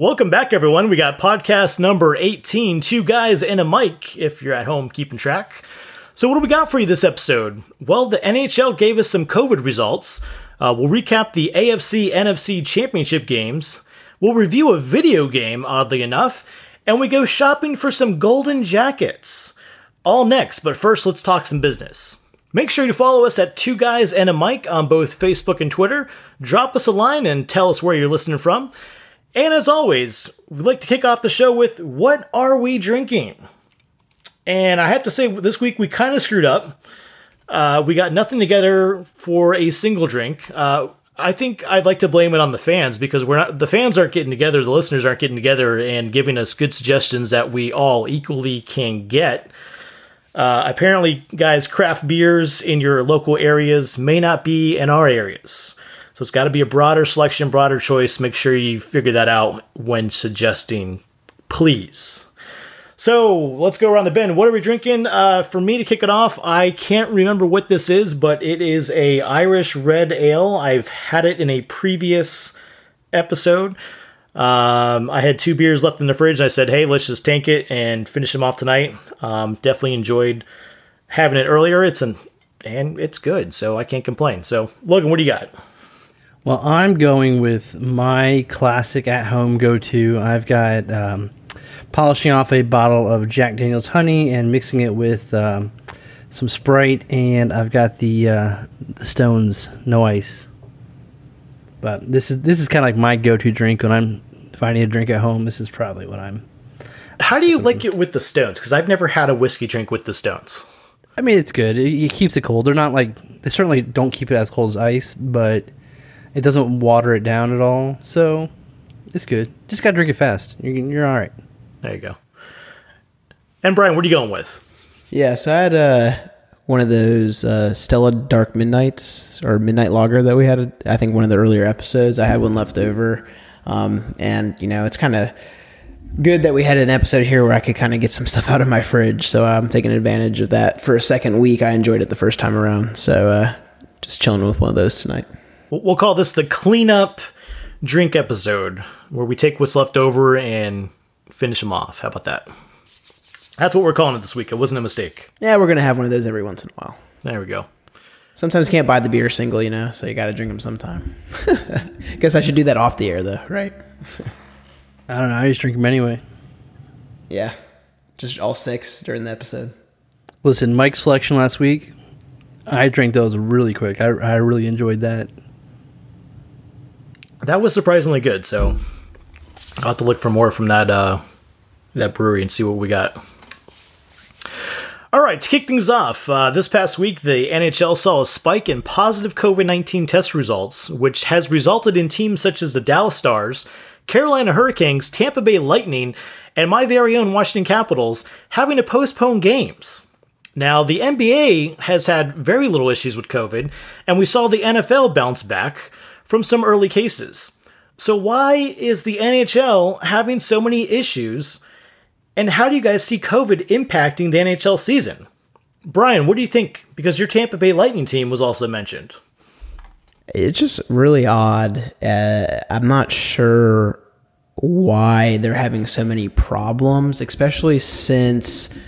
Welcome back, everyone. We got podcast number 18, Two Guys and a Mic, if you're at home keeping track. So, what do we got for you this episode? Well, the NHL gave us some COVID results. Uh, we'll recap the AFC NFC Championship games. We'll review a video game, oddly enough. And we go shopping for some golden jackets. All next, but first, let's talk some business. Make sure you follow us at Two Guys and a Mic on both Facebook and Twitter. Drop us a line and tell us where you're listening from. And as always, we'd like to kick off the show with What Are We Drinking? And I have to say, this week we kind of screwed up. Uh, we got nothing together for a single drink. Uh, I think I'd like to blame it on the fans because we're not the fans aren't getting together, the listeners aren't getting together and giving us good suggestions that we all equally can get. Uh, apparently, guys, craft beers in your local areas may not be in our areas. So it's got to be a broader selection, broader choice. Make sure you figure that out when suggesting, please. So let's go around the bend. What are we drinking? Uh, for me to kick it off, I can't remember what this is, but it is a Irish red ale. I've had it in a previous episode. Um, I had two beers left in the fridge. And I said, "Hey, let's just tank it and finish them off tonight." Um, definitely enjoyed having it earlier. It's an and it's good, so I can't complain. So, Logan, what do you got? Well, I'm going with my classic at home go to. I've got um, polishing off a bottle of Jack Daniels honey and mixing it with um, some Sprite, and I've got the, uh, the Stones no ice. But this is this is kind of like my go to drink when I'm if I need a drink at home. This is probably what I'm. How do you like it with the Stones? Because I've never had a whiskey drink with the Stones. I mean, it's good. It, it keeps it cold. They're not like they certainly don't keep it as cold as ice, but it doesn't water it down at all, so it's good. Just gotta drink it fast. You're, you're all right. There you go. And Brian, what are you going with? Yeah, so I had uh, one of those uh, Stella Dark Midnights or Midnight Lager that we had. I think one of the earlier episodes. I had one left over, um, and you know it's kind of good that we had an episode here where I could kind of get some stuff out of my fridge. So I'm taking advantage of that for a second week. I enjoyed it the first time around, so uh, just chilling with one of those tonight. We'll call this the cleanup drink episode, where we take what's left over and finish them off. How about that? That's what we're calling it this week. It wasn't a mistake. Yeah, we're gonna have one of those every once in a while. There we go. Sometimes you can't buy the beer single, you know, so you got to drink them sometime. Guess I should do that off the air, though, right? I don't know. I just drink them anyway. Yeah, just all six during the episode. Listen, Mike's selection last week, I drank those really quick. I, I really enjoyed that. That was surprisingly good. So I'll have to look for more from that uh, that brewery and see what we got. All right, to kick things off, uh, this past week the NHL saw a spike in positive COVID 19 test results, which has resulted in teams such as the Dallas Stars, Carolina Hurricanes, Tampa Bay Lightning, and my very own Washington Capitals having to postpone games. Now, the NBA has had very little issues with COVID, and we saw the NFL bounce back from some early cases. So, why is the NHL having so many issues? And how do you guys see COVID impacting the NHL season? Brian, what do you think? Because your Tampa Bay Lightning team was also mentioned. It's just really odd. Uh, I'm not sure why they're having so many problems, especially since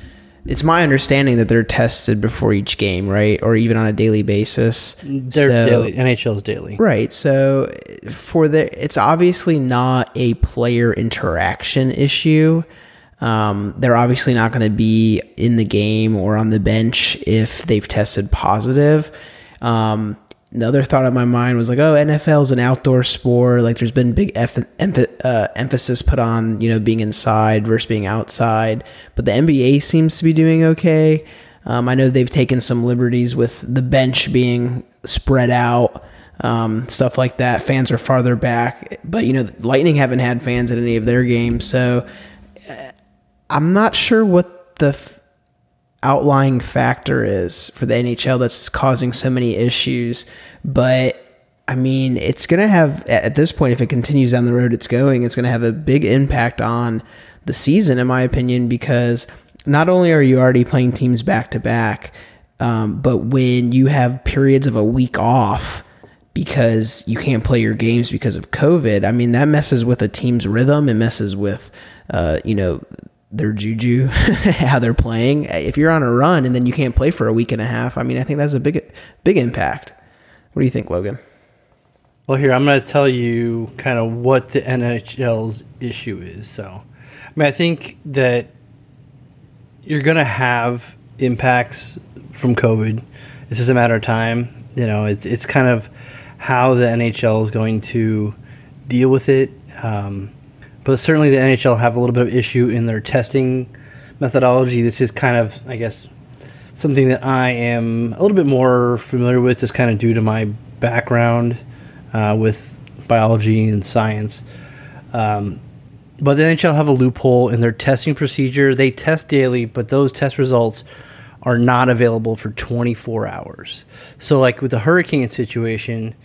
it's my understanding that they're tested before each game, right? Or even on a daily basis. They're So- daily. NHL's daily. Right. So for the it's obviously not a player interaction issue. Um, they're obviously not going to be in the game or on the bench if they've tested positive. Um, the other thought on my mind was like, oh, NFL is an outdoor sport. Like, there's been big eff- emph- uh, emphasis put on you know being inside versus being outside. But the NBA seems to be doing okay. Um, I know they've taken some liberties with the bench being spread out, um, stuff like that. Fans are farther back, but you know, Lightning haven't had fans at any of their games, so uh, I'm not sure what the f- outlying factor is for the NHL that's causing so many issues. But I mean, it's going to have, at this point, if it continues down the road it's going, it's going to have a big impact on the season, in my opinion, because not only are you already playing teams back to back, um, but when you have periods of a week off, because you can't play your games because of COVID. I mean, that messes with a team's rhythm. It messes with, uh, you know, their juju, how they're playing. If you're on a run and then you can't play for a week and a half, I mean, I think that's a big, big impact. What do you think, Logan? Well, here I'm going to tell you kind of what the NHL's issue is. So, I mean, I think that you're going to have impacts from COVID. It's just a matter of time. You know, it's it's kind of how the NHL is going to deal with it. Um, but certainly, the NHL have a little bit of issue in their testing methodology. This is kind of, I guess, something that I am a little bit more familiar with, just kind of due to my background uh, with biology and science. Um, but the NHL have a loophole in their testing procedure. They test daily, but those test results are not available for 24 hours. So, like with the hurricane situation,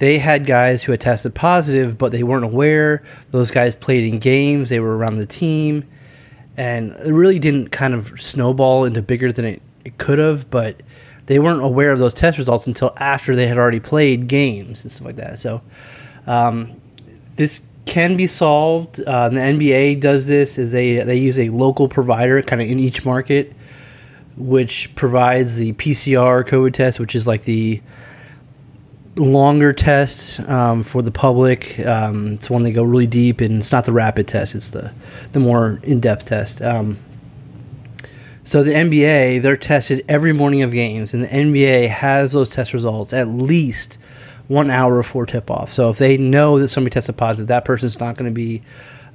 they had guys who had tested positive, but they weren't aware. Those guys played in games, they were around the team, and it really didn't kind of snowball into bigger than it, it could have, but they weren't aware of those test results until after they had already played games and stuff like that. So, um, this can be solved. Uh, the NBA does this is they they use a local provider kind of in each market, which provides the PCR COVID test, which is like the longer test um, for the public. Um, it's one they go really deep, and it's not the rapid test; it's the the more in depth test. Um, so the NBA they're tested every morning of games, and the NBA has those test results at least one hour before tip off. So if they know that somebody tested positive, that person's not going to be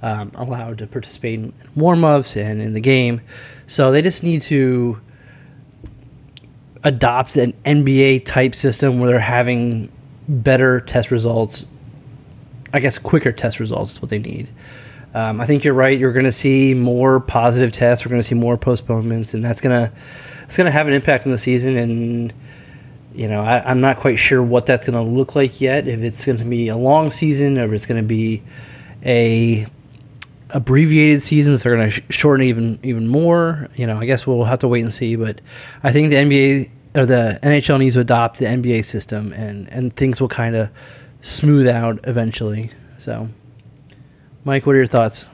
um, allowed to participate in warm ups and in the game. So they just need to adopt an NBA type system where they're having better test results. I guess quicker test results is what they need. Um, I think you're right. You're going to see more positive tests. We're going to see more postponements, and that's going to it's going to have an impact on the season. And you know, I, am not quite sure what that's going to look like yet. If it's going to be a long season, or if it's going to be a abbreviated season, if they're going to sh- shorten even even more, you know, I guess we'll have to wait and see. But I think the NBA or the NHL needs to adopt the NBA system, and and things will kind of smooth out eventually. So, Mike, what are your thoughts?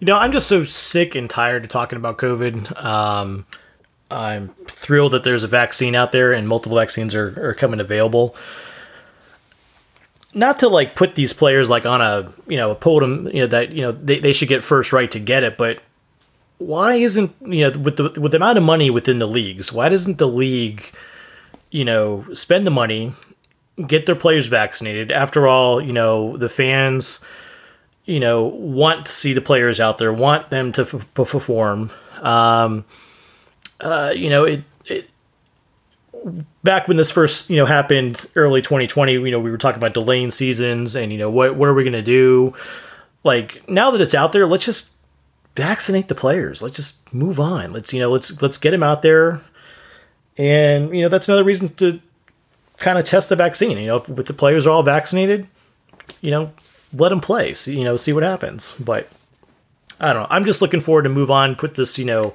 You know, I'm just so sick and tired of talking about COVID. Um, I'm thrilled that there's a vaccine out there and multiple vaccines are, are coming available. Not to like put these players like on a you know a podium you know that you know they, they should get first right to get it, but why isn't you know with the with the amount of money within the leagues, why doesn't the league you know spend the money, get their players vaccinated? After all, you know the fans you know want to see the players out there, want them to f- perform. Um, uh, you know, it, it back when this first you know happened early 2020 you know we were talking about delaying seasons and you know what what are we going to do like now that it's out there let's just vaccinate the players. Let's just move on. Let's you know let's let's get them out there. And you know that's another reason to kind of test the vaccine. You know if, if the players are all vaccinated you know let them play. See you know see what happens. But i don't know. I'm just looking forward to move on put this you know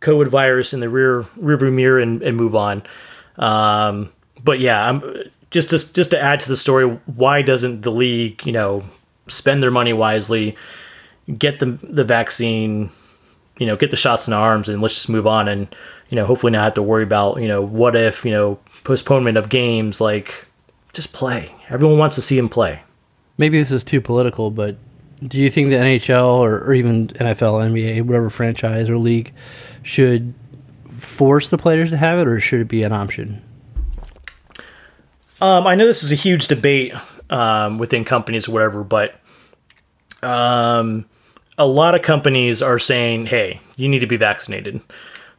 COVID virus in the rear rearview mirror and, and move on. Um, but yeah, I'm just to just to add to the story. Why doesn't the league, you know, spend their money wisely, get the the vaccine, you know, get the shots in the arms, and let's just move on and you know, hopefully not have to worry about you know what if you know postponement of games. Like, just play. Everyone wants to see him play. Maybe this is too political, but do you think the NHL or, or even NFL, NBA, whatever franchise or league should force the players to have it, or should it be an option? Um, I know this is a huge debate um, within companies or whatever, but um, a lot of companies are saying, "Hey, you need to be vaccinated."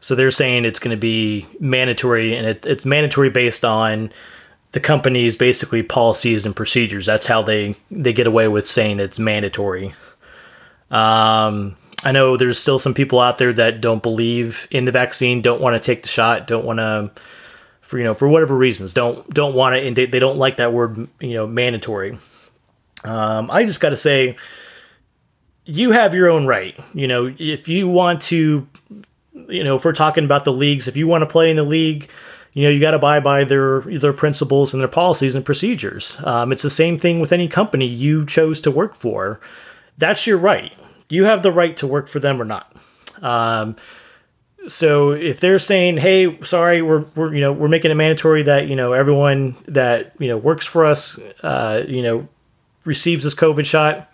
So they're saying it's going to be mandatory, and it, it's mandatory based on the company's basically policies and procedures. That's how they they get away with saying it's mandatory. Um, I know there's still some people out there that don't believe in the vaccine, don't want to take the shot, don't want to, for you know, for whatever reasons, don't don't want it, and they, they don't like that word, you know, mandatory. Um, I just got to say, you have your own right. You know, if you want to, you know, if we're talking about the leagues, if you want to play in the league, you know, you got to abide by their their principles and their policies and procedures. Um, it's the same thing with any company you chose to work for. That's your right. You have the right to work for them or not. Um, so if they're saying, "Hey, sorry, we're, we're you know we're making it mandatory that you know everyone that you know works for us, uh, you know, receives this COVID shot,"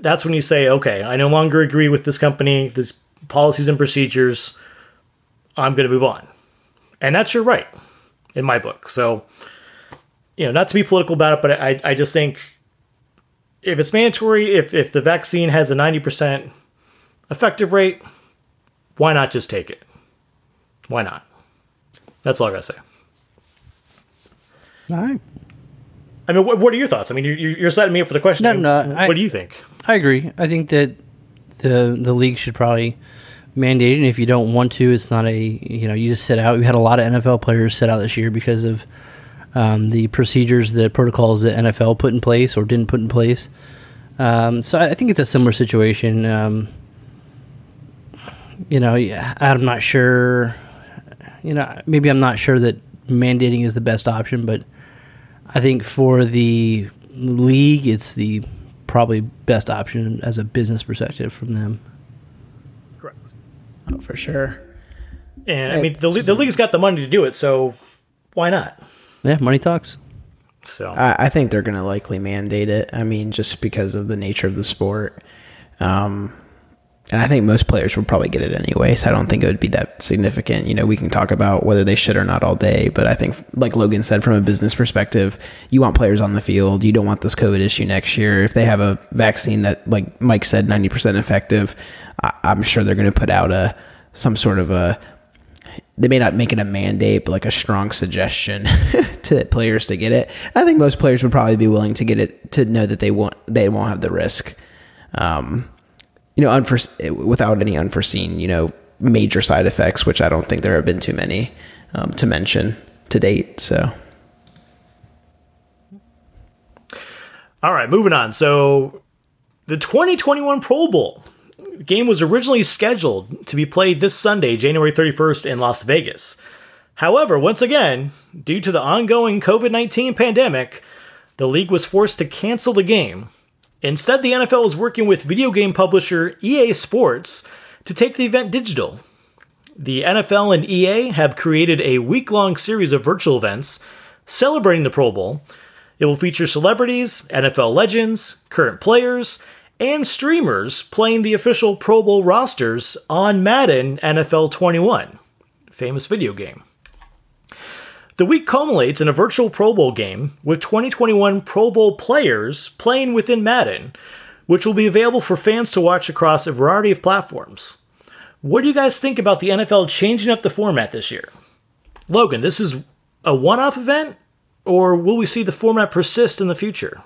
that's when you say, "Okay, I no longer agree with this company, this policies and procedures. I'm going to move on," and that's your right in my book. So, you know, not to be political about it, but I I just think if it's mandatory, if if the vaccine has a ninety percent effective rate why not just take it? Why not? That's all I gotta say. All right. I mean, what, what are your thoughts? I mean, you're, you're setting me up for the question. No, I mean, no, what I- do you think? I agree. I think that the the league should probably mandate it. And if you don't want to, it's not a you know you just sit out. We had a lot of NFL players sit out this year because of um, the procedures, the protocols that NFL put in place or didn't put in place. Um, so I I think it's a similar situation. Um, you know, I'm not sure. You know, maybe I'm not sure that mandating is the best option, but I think for the league, it's the probably best option as a business perspective from them. Correct. Oh, for sure. And I mean, the, the league's got the money to do it, so why not? Yeah, money talks. So I, I think they're going to likely mandate it. I mean, just because of the nature of the sport. Um, and I think most players will probably get it anyway, so I don't think it would be that significant. You know, we can talk about whether they should or not all day, but I think, like Logan said, from a business perspective, you want players on the field. You don't want this COVID issue next year. If they have a vaccine that, like Mike said, ninety percent effective, I, I'm sure they're going to put out a some sort of a they may not make it a mandate, but like a strong suggestion to players to get it. I think most players would probably be willing to get it to know that they won't they won't have the risk, um, you know, without any unforeseen, you know, major side effects, which I don't think there have been too many um, to mention to date. So All right, moving on. So, the 2021 Pro Bowl game was originally scheduled to be played this Sunday, January 31st, in Las Vegas. However, once again, due to the ongoing COVID 19 pandemic, the league was forced to cancel the game. Instead, the NFL is working with video game publisher EA Sports to take the event digital. The NFL and EA have created a week long series of virtual events celebrating the Pro Bowl. It will feature celebrities, NFL legends, current players, and streamers playing the official Pro Bowl rosters on Madden NFL 21, famous video game. The week culminates in a virtual Pro Bowl game with 2021 Pro Bowl players playing within Madden, which will be available for fans to watch across a variety of platforms. What do you guys think about the NFL changing up the format this year? Logan, this is a one off event, or will we see the format persist in the future?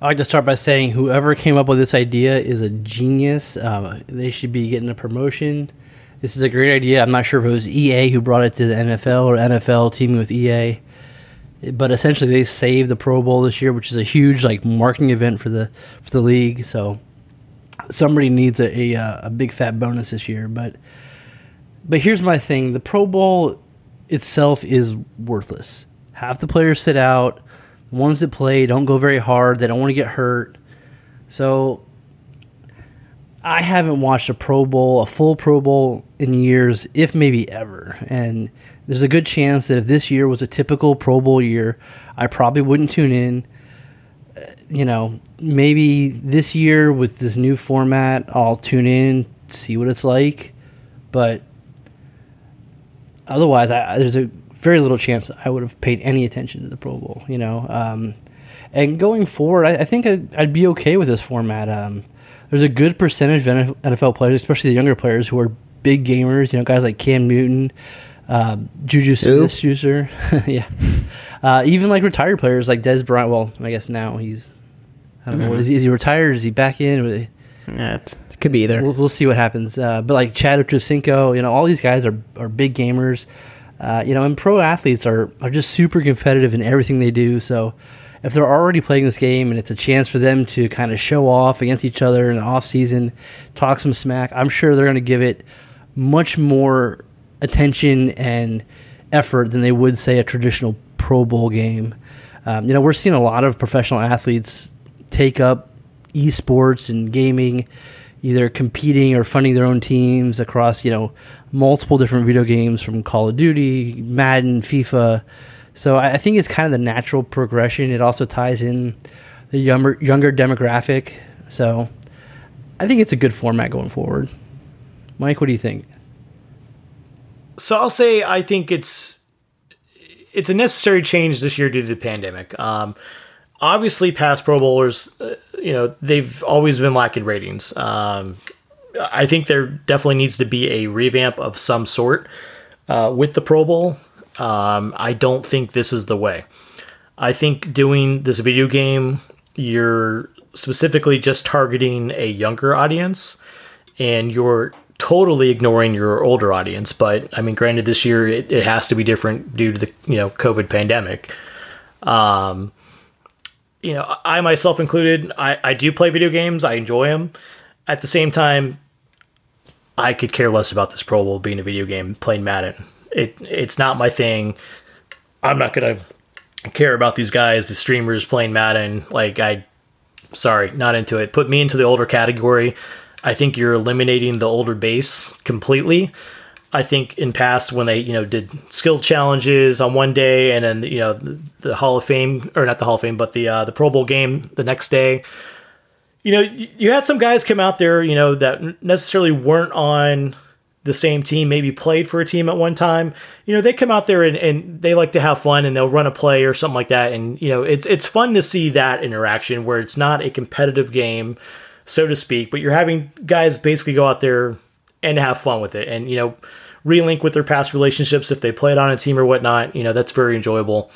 I'd like to start by saying whoever came up with this idea is a genius. Uh, they should be getting a promotion. This is a great idea. I'm not sure if it was EA who brought it to the NFL or NFL teaming with EA, but essentially they saved the Pro Bowl this year, which is a huge like marketing event for the for the league. So somebody needs a a, uh, a big fat bonus this year. But but here's my thing: the Pro Bowl itself is worthless. Half the players sit out. The ones that play don't go very hard. They don't want to get hurt. So I haven't watched a Pro Bowl, a full Pro Bowl in years, if maybe ever. And there's a good chance that if this year was a typical Pro Bowl year, I probably wouldn't tune in. You know, maybe this year with this new format, I'll tune in, see what it's like. But otherwise, I, there's a very little chance I would have paid any attention to the Pro Bowl. You know, um, and going forward, I, I think I'd, I'd be okay with this format. Um, there's a good percentage of NFL players, especially the younger players, who are big gamers. You know, guys like Cam Newton, uh, Juju Smith-Schuster, yeah, uh, even like retired players like Dez Bryant. Well, I guess now he's. I don't know. Is he, is he retired? Is he back in? Yeah, it could be either. We'll, we'll see what happens. Uh, but like Chad Ochocinco, you know, all these guys are, are big gamers. Uh, you know, and pro athletes are, are just super competitive in everything they do. So if they're already playing this game and it's a chance for them to kind of show off against each other in the off season, talk some smack, I'm sure they're going to give it much more attention and effort than they would say a traditional Pro Bowl game. Um, you know, we're seeing a lot of professional athletes take up esports and gaming, either competing or funding their own teams across you know multiple different video games from Call of Duty, Madden, FIFA. So I think it's kind of the natural progression. It also ties in the younger younger demographic. So I think it's a good format going forward. Mike, what do you think? So I'll say I think it's it's a necessary change this year due to the pandemic. Um, obviously, past Pro Bowlers, uh, you know, they've always been lacking ratings. Um, I think there definitely needs to be a revamp of some sort uh, with the Pro Bowl. Um, I don't think this is the way. I think doing this video game, you're specifically just targeting a younger audience and you're totally ignoring your older audience. But I mean, granted, this year it, it has to be different due to the you know COVID pandemic. Um, you know, I myself included, I, I do play video games. I enjoy them. At the same time, I could care less about this Pro Bowl being a video game, playing Madden. It it's not my thing. I'm not gonna care about these guys, the streamers playing Madden. Like I, sorry, not into it. Put me into the older category. I think you're eliminating the older base completely. I think in past when they you know did skill challenges on one day and then you know the, the Hall of Fame or not the Hall of Fame but the uh, the Pro Bowl game the next day you know, you had some guys come out there, you know, that necessarily weren't on the same team, maybe played for a team at one time. You know, they come out there and, and they like to have fun and they'll run a play or something like that. And, you know, it's it's fun to see that interaction where it's not a competitive game, so to speak, but you're having guys basically go out there and have fun with it and, you know, relink with their past relationships if they played on a team or whatnot. You know, that's very enjoyable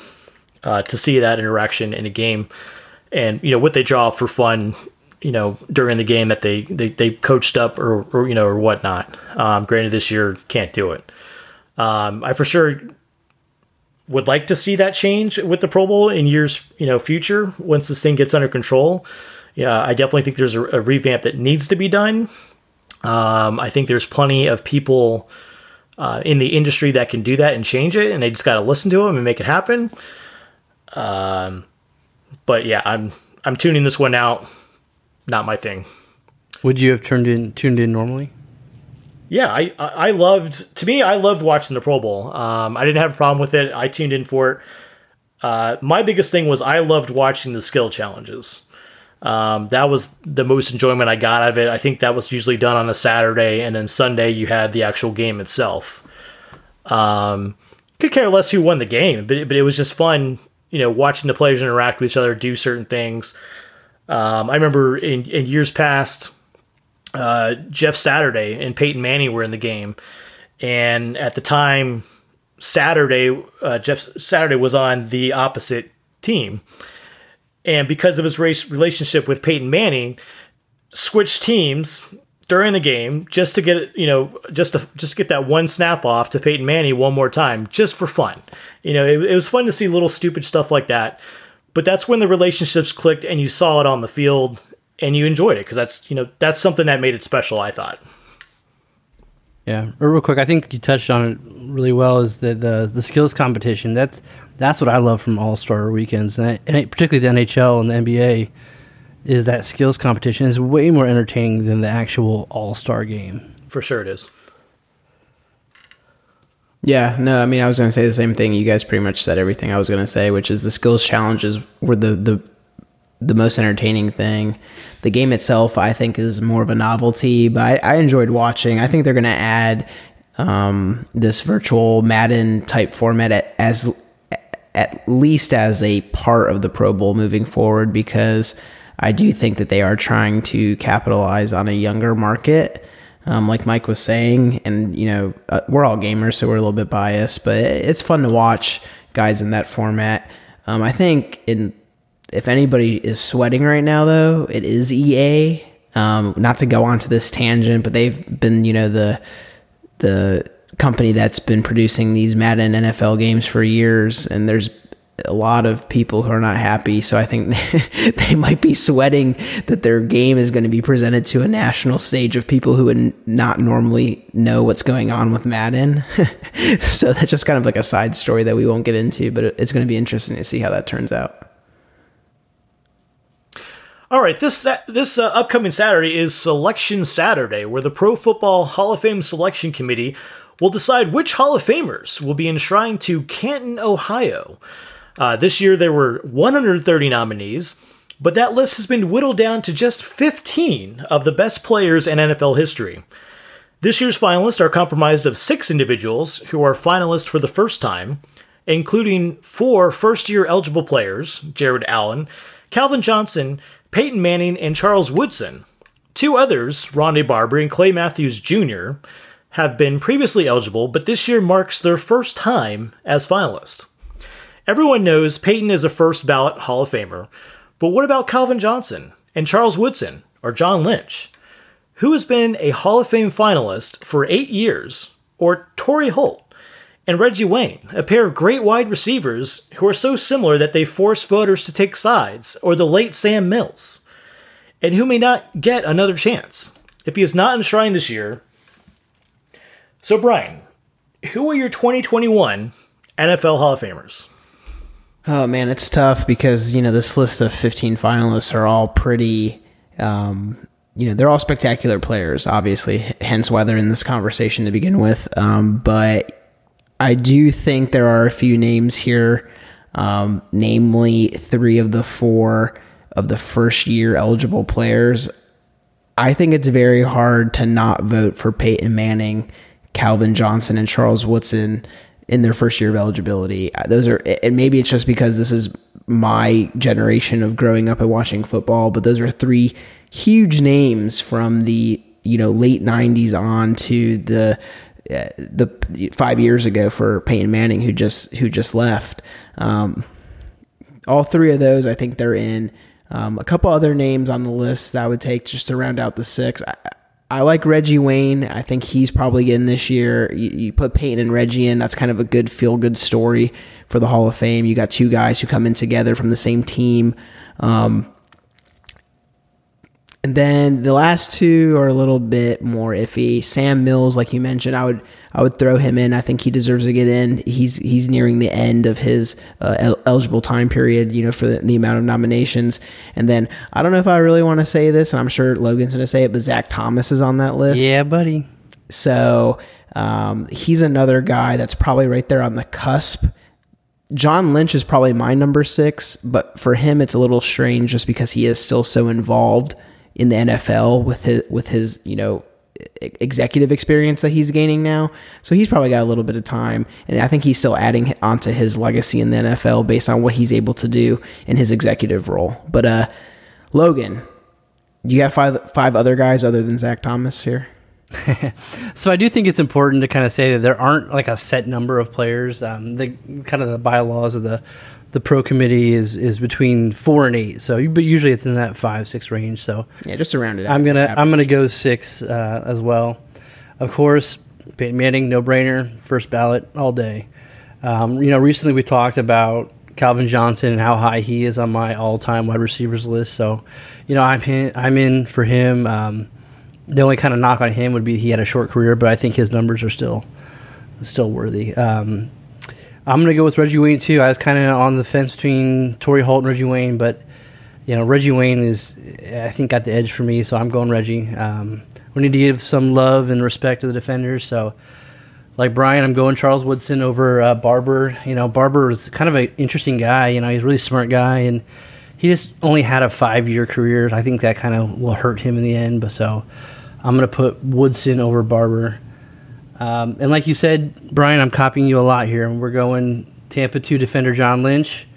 uh, to see that interaction in a game. And, you know, what they draw up for fun you know during the game that they they, they coached up or, or you know or whatnot. Um, granted, this year can't do it. Um, I for sure would like to see that change with the Pro Bowl in years you know future once this thing gets under control. Yeah, I definitely think there's a, a revamp that needs to be done. Um, I think there's plenty of people uh, in the industry that can do that and change it, and they just got to listen to them and make it happen. Um, but yeah, I'm I'm tuning this one out not my thing. Would you have turned in tuned in normally? Yeah, I I loved. To me, I loved watching the Pro Bowl. Um, I didn't have a problem with it. I tuned in for it. Uh, my biggest thing was I loved watching the skill challenges. Um, that was the most enjoyment I got out of it. I think that was usually done on a Saturday, and then Sunday you had the actual game itself. Um, could care less who won the game, but but it was just fun, you know, watching the players interact with each other, do certain things. Um, I remember in, in years past, uh, Jeff Saturday and Peyton Manning were in the game, and at the time, Saturday uh, Jeff Saturday was on the opposite team, and because of his race relationship with Peyton Manning, switched teams during the game just to get you know just to just get that one snap off to Peyton Manning one more time just for fun. You know, it, it was fun to see little stupid stuff like that but that's when the relationships clicked and you saw it on the field and you enjoyed it because that's you know that's something that made it special i thought. Yeah real quick i think you touched on it really well is the the, the skills competition. That's that's what i love from all-star weekends and, particularly the nhl and the nba is that skills competition is way more entertaining than the actual all-star game. For sure it is yeah, no, I mean, I was going to say the same thing. You guys pretty much said everything I was going to say, which is the skills challenges were the, the the most entertaining thing. The game itself, I think, is more of a novelty, but I, I enjoyed watching. I think they're going to add um, this virtual Madden type format as at least as a part of the Pro Bowl moving forward because I do think that they are trying to capitalize on a younger market um, like Mike was saying. And, you know, uh, we're all gamers, so we're a little bit biased, but it's fun to watch guys in that format. Um, I think in if anybody is sweating right now, though, it is EA. Um, not to go on to this tangent, but they've been, you know, the the company that's been producing these Madden NFL games for years, and there's a lot of people who are not happy. So I think they might be sweating that their game is going to be presented to a national stage of people who would not normally know what's going on with Madden. so that's just kind of like a side story that we won't get into, but it's going to be interesting to see how that turns out. All right, this this uh, upcoming Saturday is Selection Saturday, where the Pro Football Hall of Fame Selection Committee will decide which Hall of Famers will be enshrined to Canton, Ohio. Uh, this year there were 130 nominees, but that list has been whittled down to just 15 of the best players in NFL history. This year's finalists are comprised of six individuals who are finalists for the first time, including four first year eligible players Jared Allen, Calvin Johnson, Peyton Manning, and Charles Woodson. Two others, Ronde Barber and Clay Matthews Jr., have been previously eligible, but this year marks their first time as finalists. Everyone knows Peyton is a first ballot Hall of Famer, but what about Calvin Johnson and Charles Woodson or John Lynch? Who has been a Hall of Fame finalist for eight years, or Torry Holt and Reggie Wayne, a pair of great wide receivers who are so similar that they force voters to take sides, or the late Sam Mills, and who may not get another chance. If he is not enshrined this year. So, Brian, who are your 2021 NFL Hall of Famers? Oh man, it's tough because you know this list of 15 finalists are all pretty. Um, you know, they're all spectacular players, obviously. Hence why they're in this conversation to begin with. Um, but I do think there are a few names here, um, namely three of the four of the first year eligible players. I think it's very hard to not vote for Peyton Manning, Calvin Johnson, and Charles Woodson in their first year of eligibility. Those are, and maybe it's just because this is my generation of growing up and watching football, but those are three huge names from the you know late 90s on to the uh, the five years ago for Peyton Manning, who just who just left. Um, all three of those, I think they're in. Um, a couple other names on the list that I would take just to round out the six. I, I like Reggie Wayne. I think he's probably in this year. You, you, put Peyton and Reggie in. That's kind of a good feel good story for the Hall of Fame. You got two guys who come in together from the same team. Um, and then the last two are a little bit more iffy. Sam Mills, like you mentioned, I would I would throw him in. I think he deserves to get in. He's he's nearing the end of his uh, el- eligible time period, you know, for the, the, amount of nominations. And then I don't know if I really want to say this, and I'm sure Logan's going to say it, but Zach Thomas is on that list. Yeah, buddy. So um, he's another guy that's probably right there on the cusp. John Lynch is probably my number six, but for him, it's a little strange just because he is still so involved in the NFL with his with his you know executive experience that he's gaining now. So he's probably got a little bit of time, and I think he's still adding onto his legacy in the NFL based on what he's able to do in his executive role. But uh, Logan, do you have five five other guys other than Zach Thomas here? so I do think it's important to kind of say that there aren't like a set number of players. Um, the kind of the bylaws of the the pro committee is is between four and eight. So, but usually it's in that five six range. So yeah, just around it. I'm gonna average. I'm gonna go six uh, as well. Of course, Peyton Manning, no brainer, first ballot all day. Um, you know, recently we talked about Calvin Johnson and how high he is on my all time wide receivers list. So, you know, I'm in, I'm in for him. Um, the only kind of knock on him would be he had a short career, but I think his numbers are still still worthy. Um, I'm gonna go with Reggie Wayne too. I was kind of on the fence between Torry Holt and Reggie Wayne, but you know Reggie Wayne is I think got the edge for me, so I'm going Reggie. Um, we need to give some love and respect to the defenders. So, like Brian, I'm going Charles Woodson over uh, Barber. You know, Barber is kind of an interesting guy. You know, he's a really smart guy, and he just only had a five year career. I think that kind of will hurt him in the end. But so, I'm gonna put Woodson over Barber. Um, and like you said, Brian, I'm copying you a lot here. And we're going Tampa 2 defender John Lynch.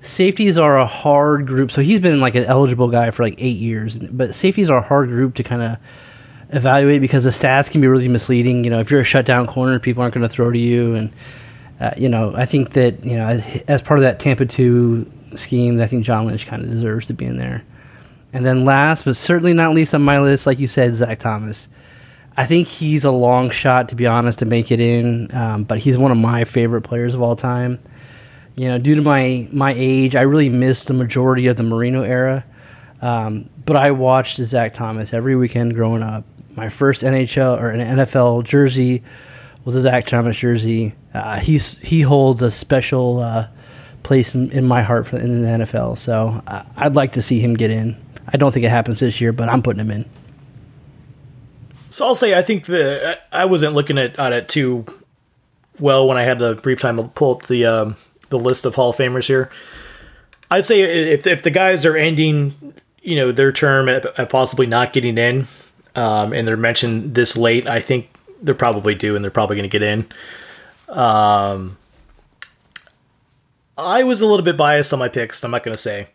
Safeties are a hard group. So he's been like an eligible guy for like eight years. But safeties are a hard group to kind of evaluate because the stats can be really misleading. You know, if you're a shutdown corner, people aren't going to throw to you. And, uh, you know, I think that, you know, as part of that Tampa 2 scheme, I think John Lynch kind of deserves to be in there. And then last, but certainly not least on my list, like you said, Zach Thomas. I think he's a long shot, to be honest, to make it in. Um, but he's one of my favorite players of all time. You know, due to my my age, I really missed the majority of the Marino era. Um, but I watched Zach Thomas every weekend growing up. My first NHL or an NFL jersey was a Zach Thomas jersey. Uh, he's he holds a special uh, place in, in, my heart for, in the NFL. So uh, I'd like to see him get in. I don't think it happens this year, but I'm putting him in. So I'll say I think the I wasn't looking at, at it too well when I had the brief time to pull up the um, the list of Hall of Famers here. I'd say if if the guys are ending, you know, their term at, at possibly not getting in, um, and they're mentioned this late, I think they're probably due and they're probably going to get in. Um, I was a little bit biased on my picks. I'm not going to say.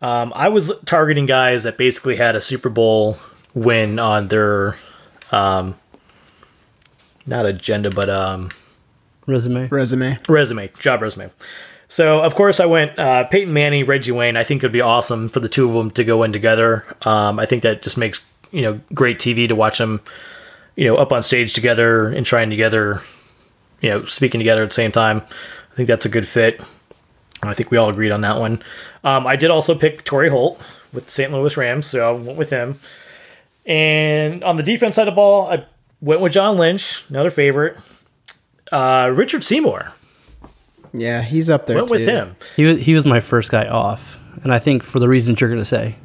Um, I was targeting guys that basically had a Super Bowl win on their, um, not agenda, but um, resume. Resume. Resume. Job resume. So of course I went uh, Peyton Manning, Reggie Wayne. I think it'd be awesome for the two of them to go in together. Um, I think that just makes you know great TV to watch them, you know, up on stage together and trying together, you know, speaking together at the same time. I think that's a good fit. I think we all agreed on that one. Um, I did also pick Torry Holt with St. Louis Rams, so I went with him. And on the defense side of the ball, I went with John Lynch, another favorite. Uh, Richard Seymour. Yeah, he's up there. Went too. with him. He was he was my first guy off, and I think for the reasons you're going to say.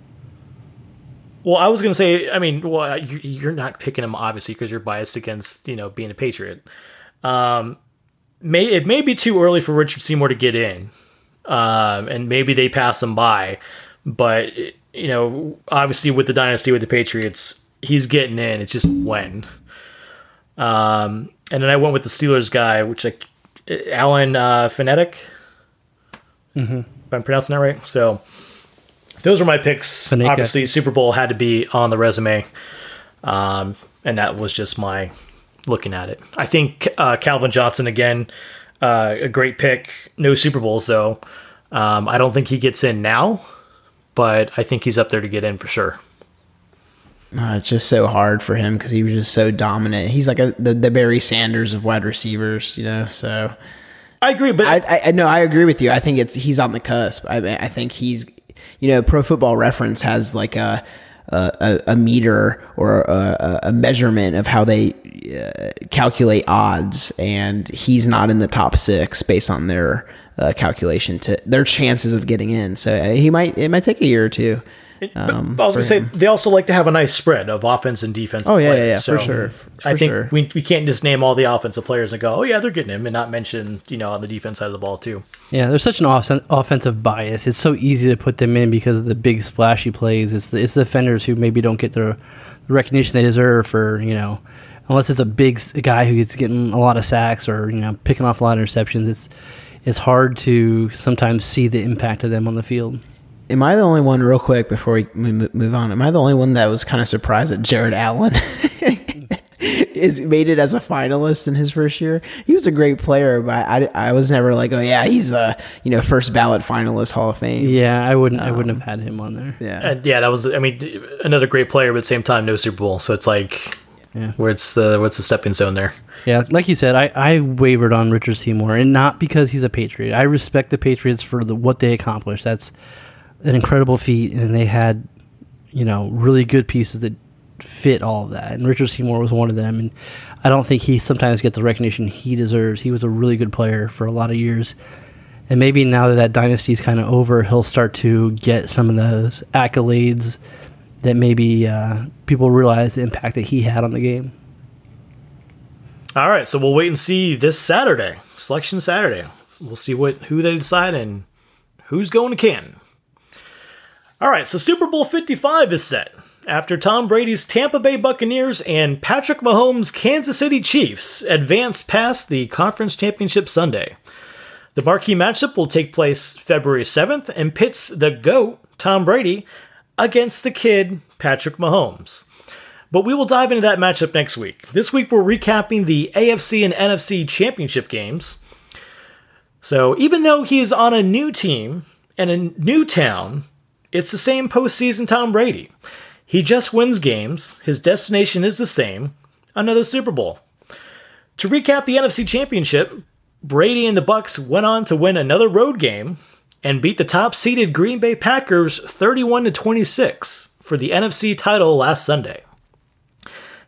Well, I was going to say, I mean, well, you, are not picking him obviously because you're biased against you know being a Patriot. Um, may it may be too early for Richard Seymour to get in, um, and maybe they pass him by, but you know, obviously with the dynasty with the Patriots, he's getting in. It's just when. Um, and then I went with the Steelers guy, which like Alan uh, Phonetic. Mm-hmm. If I'm pronouncing that right. So those are my picks. Faneca. Obviously, Super Bowl had to be on the resume, um, and that was just my looking at it. I think uh, Calvin Johnson again, uh, a great pick. No Super Bowls though. Um, I don't think he gets in now, but I think he's up there to get in for sure. Uh, it's just so hard for him because he was just so dominant. He's like a, the the Barry Sanders of wide receivers, you know. So I agree, but I, I no, I agree with you. I think it's he's on the cusp. I I think he's you know, Pro Football Reference has like a a, a meter or a, a, measurement of how they uh, calculate odds, and he's not in the top six based on their uh, calculation to their chances of getting in. So uh, he might it might take a year or two. Um, I was gonna say they also like to have a nice spread of offense and defense. Oh yeah, yeah, yeah, so for sure. For I think sure. we we can't just name all the offensive players and go, oh yeah, they're getting him, and not mention you know on the defense side of the ball too. Yeah, there's such an off- offensive bias. It's so easy to put them in because of the big splashy plays. It's the, it's the defenders who maybe don't get the, the recognition they deserve for you know, unless it's a big guy who gets getting a lot of sacks or you know picking off a lot of interceptions. It's it's hard to sometimes see the impact of them on the field am I the only one, real quick, before we move on? Am I the only one that was kind of surprised that Jared Allen is made it as a finalist in his first year? He was a great player, but I, I was never like, oh yeah, he's a you know first ballot finalist Hall of Fame. Yeah, I wouldn't um, I wouldn't have had him on there. Yeah, and yeah, that was I mean another great player, but at the same time no Super Bowl, so it's like. Yeah. Where it's the what's the stepping stone there? Yeah, like you said, I, I wavered on Richard Seymour, and not because he's a Patriot. I respect the Patriots for the, what they accomplished. That's an incredible feat, and they had, you know, really good pieces that fit all of that. And Richard Seymour was one of them. And I don't think he sometimes gets the recognition he deserves. He was a really good player for a lot of years. And maybe now that that dynasty is kind of over, he'll start to get some of those accolades that maybe uh, people realize the impact that he had on the game. All right, so we'll wait and see this Saturday, Selection Saturday. We'll see what who they decide and who's going to Canton. All right, so Super Bowl 55 is set. After Tom Brady's Tampa Bay Buccaneers and Patrick Mahomes' Kansas City Chiefs advance past the Conference Championship Sunday. The marquee matchup will take place February 7th and pits the GOAT, Tom Brady, against the kid, Patrick Mahomes. But we will dive into that matchup next week. This week we're recapping the AFC and NFC championship games. So even though he is on a new team and a new town, it's the same postseason Tom Brady. He just wins games, his destination is the same another Super Bowl. To recap the NFC Championship, Brady and the Bucs went on to win another road game and beat the top-seeded Green Bay Packers 31 to 26 for the NFC title last Sunday.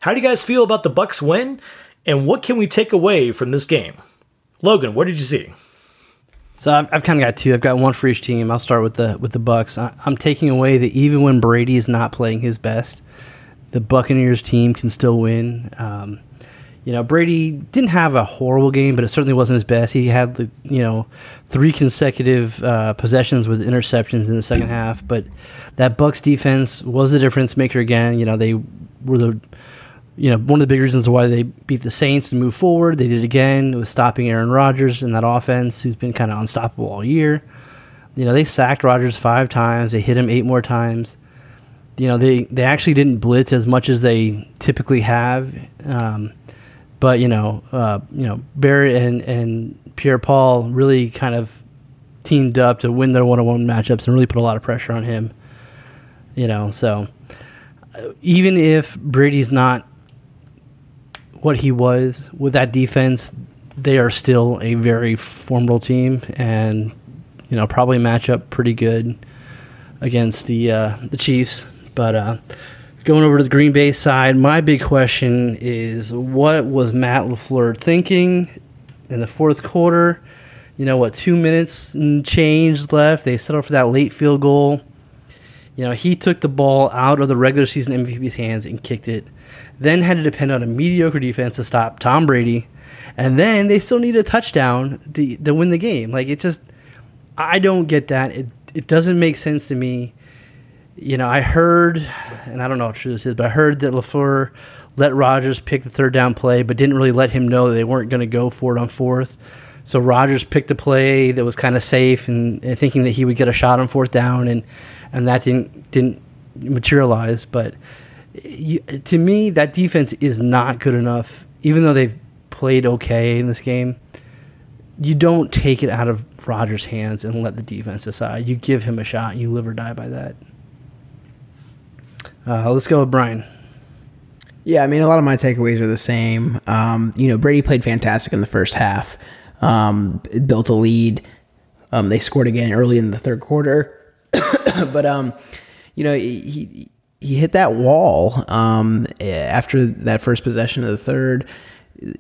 How do you guys feel about the Bucs win and what can we take away from this game? Logan, what did you see? So I've, I've kind of got two. I've got one for each team. I'll start with the with the Bucs. I, I'm taking away that even when Brady is not playing his best, the Buccaneers team can still win. Um, you know, Brady didn't have a horrible game, but it certainly wasn't his best. He had the you know three consecutive uh, possessions with interceptions in the second half, but that Bucs defense was the difference maker again. You know, they were the you know, one of the big reasons why they beat the Saints and move forward. They did again with stopping Aaron Rodgers in that offense, who's been kind of unstoppable all year. You know, they sacked Rodgers five times. They hit him eight more times. You know, they, they actually didn't blitz as much as they typically have. Um, but you know, uh, you know, Barrett and and Pierre Paul really kind of teamed up to win their one-on-one matchups and really put a lot of pressure on him. You know, so uh, even if Brady's not what he was with that defense, they are still a very formidable team, and you know probably match up pretty good against the uh, the Chiefs. But uh, going over to the Green Bay side, my big question is what was Matt LaFleur thinking in the fourth quarter? You know what, two minutes change left. They settled for that late field goal. You know, he took the ball out of the regular season MVP's hands and kicked it then had to depend on a mediocre defense to stop Tom Brady, and then they still need a touchdown to, to win the game. Like it just, I don't get that. It it doesn't make sense to me. You know, I heard, and I don't know how true this is, but I heard that LaFleur let Rodgers pick the third down play, but didn't really let him know they weren't going to go for it on fourth. So Rodgers picked a play that was kind of safe, and, and, thinking that he would get a shot on fourth down, and and that didn't didn't materialize. But you, to me, that defense is not good enough. Even though they've played okay in this game, you don't take it out of Rodgers' hands and let the defense decide. You give him a shot. And you live or die by that. Uh, let's go with Brian. Yeah, I mean, a lot of my takeaways are the same. Um, you know, Brady played fantastic in the first half, um, built a lead. Um, they scored again early in the third quarter, but um, you know, he he hit that wall um, after that first possession of the third.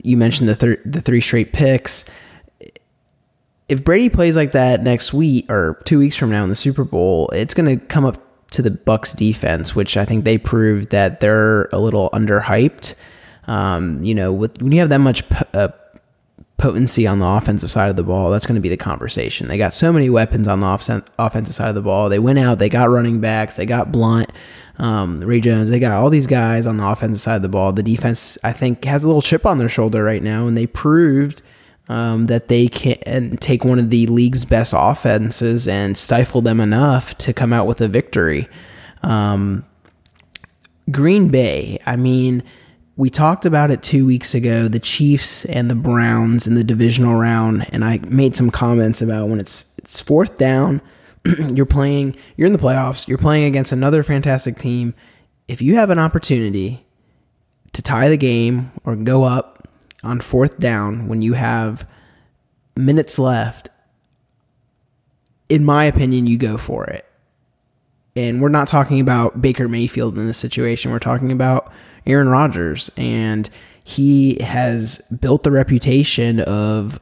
You mentioned the thir- the three straight picks. If Brady plays like that next week or two weeks from now in the Super Bowl, it's going to come up to the Bucs defense, which I think they proved that they're a little underhyped. Um, you know, with when you have that much p- uh, potency on the offensive side of the ball, that's going to be the conversation. They got so many weapons on the off- offensive side of the ball. They went out, they got running backs, they got Blount um, Ray Jones. They got all these guys on the offensive side of the ball. The defense, I think, has a little chip on their shoulder right now, and they proved um, that they can take one of the league's best offenses and stifle them enough to come out with a victory. Um, Green Bay, I mean, we talked about it two weeks ago the Chiefs and the Browns in the divisional round, and I made some comments about when it's it's fourth down you're playing, you're in the playoffs, you're playing against another fantastic team. If you have an opportunity to tie the game or go up on fourth down when you have minutes left, in my opinion, you go for it. And we're not talking about Baker Mayfield in this situation. We're talking about Aaron Rodgers. And he has built the reputation of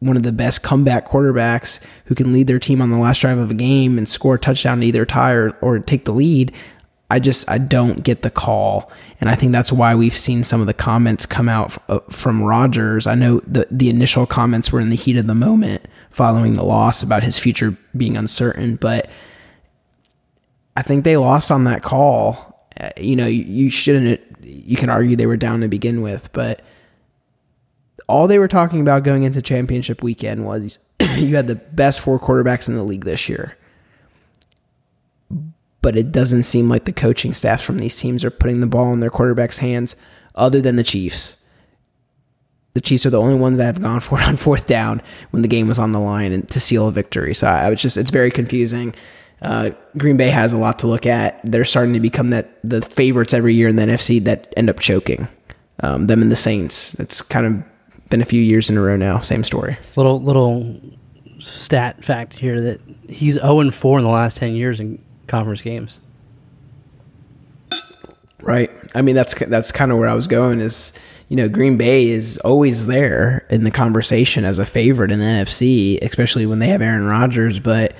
one of the best comeback quarterbacks who can lead their team on the last drive of a game and score a touchdown to either tie or, or take the lead. I just I don't get the call, and I think that's why we've seen some of the comments come out uh, from Rodgers. I know the the initial comments were in the heat of the moment following the loss about his future being uncertain, but I think they lost on that call. Uh, you know, you, you shouldn't. You can argue they were down to begin with, but all they were talking about going into championship weekend was you had the best four quarterbacks in the league this year. But it doesn't seem like the coaching staffs from these teams are putting the ball in their quarterbacks' hands other than the Chiefs. The Chiefs are the only ones that have gone for it on fourth down when the game was on the line and to seal a victory. So I was just it's very confusing. Uh, Green Bay has a lot to look at. They're starting to become that the favorites every year in the NFC that end up choking. Um, them and the Saints. It's kind of been a few years in a row now. Same story. Little little stat fact here that he's 0 and 4 in the last 10 years in conference games. Right. I mean, that's that's kind of where I was going. Is you know, Green Bay is always there in the conversation as a favorite in the NFC, especially when they have Aaron Rodgers. But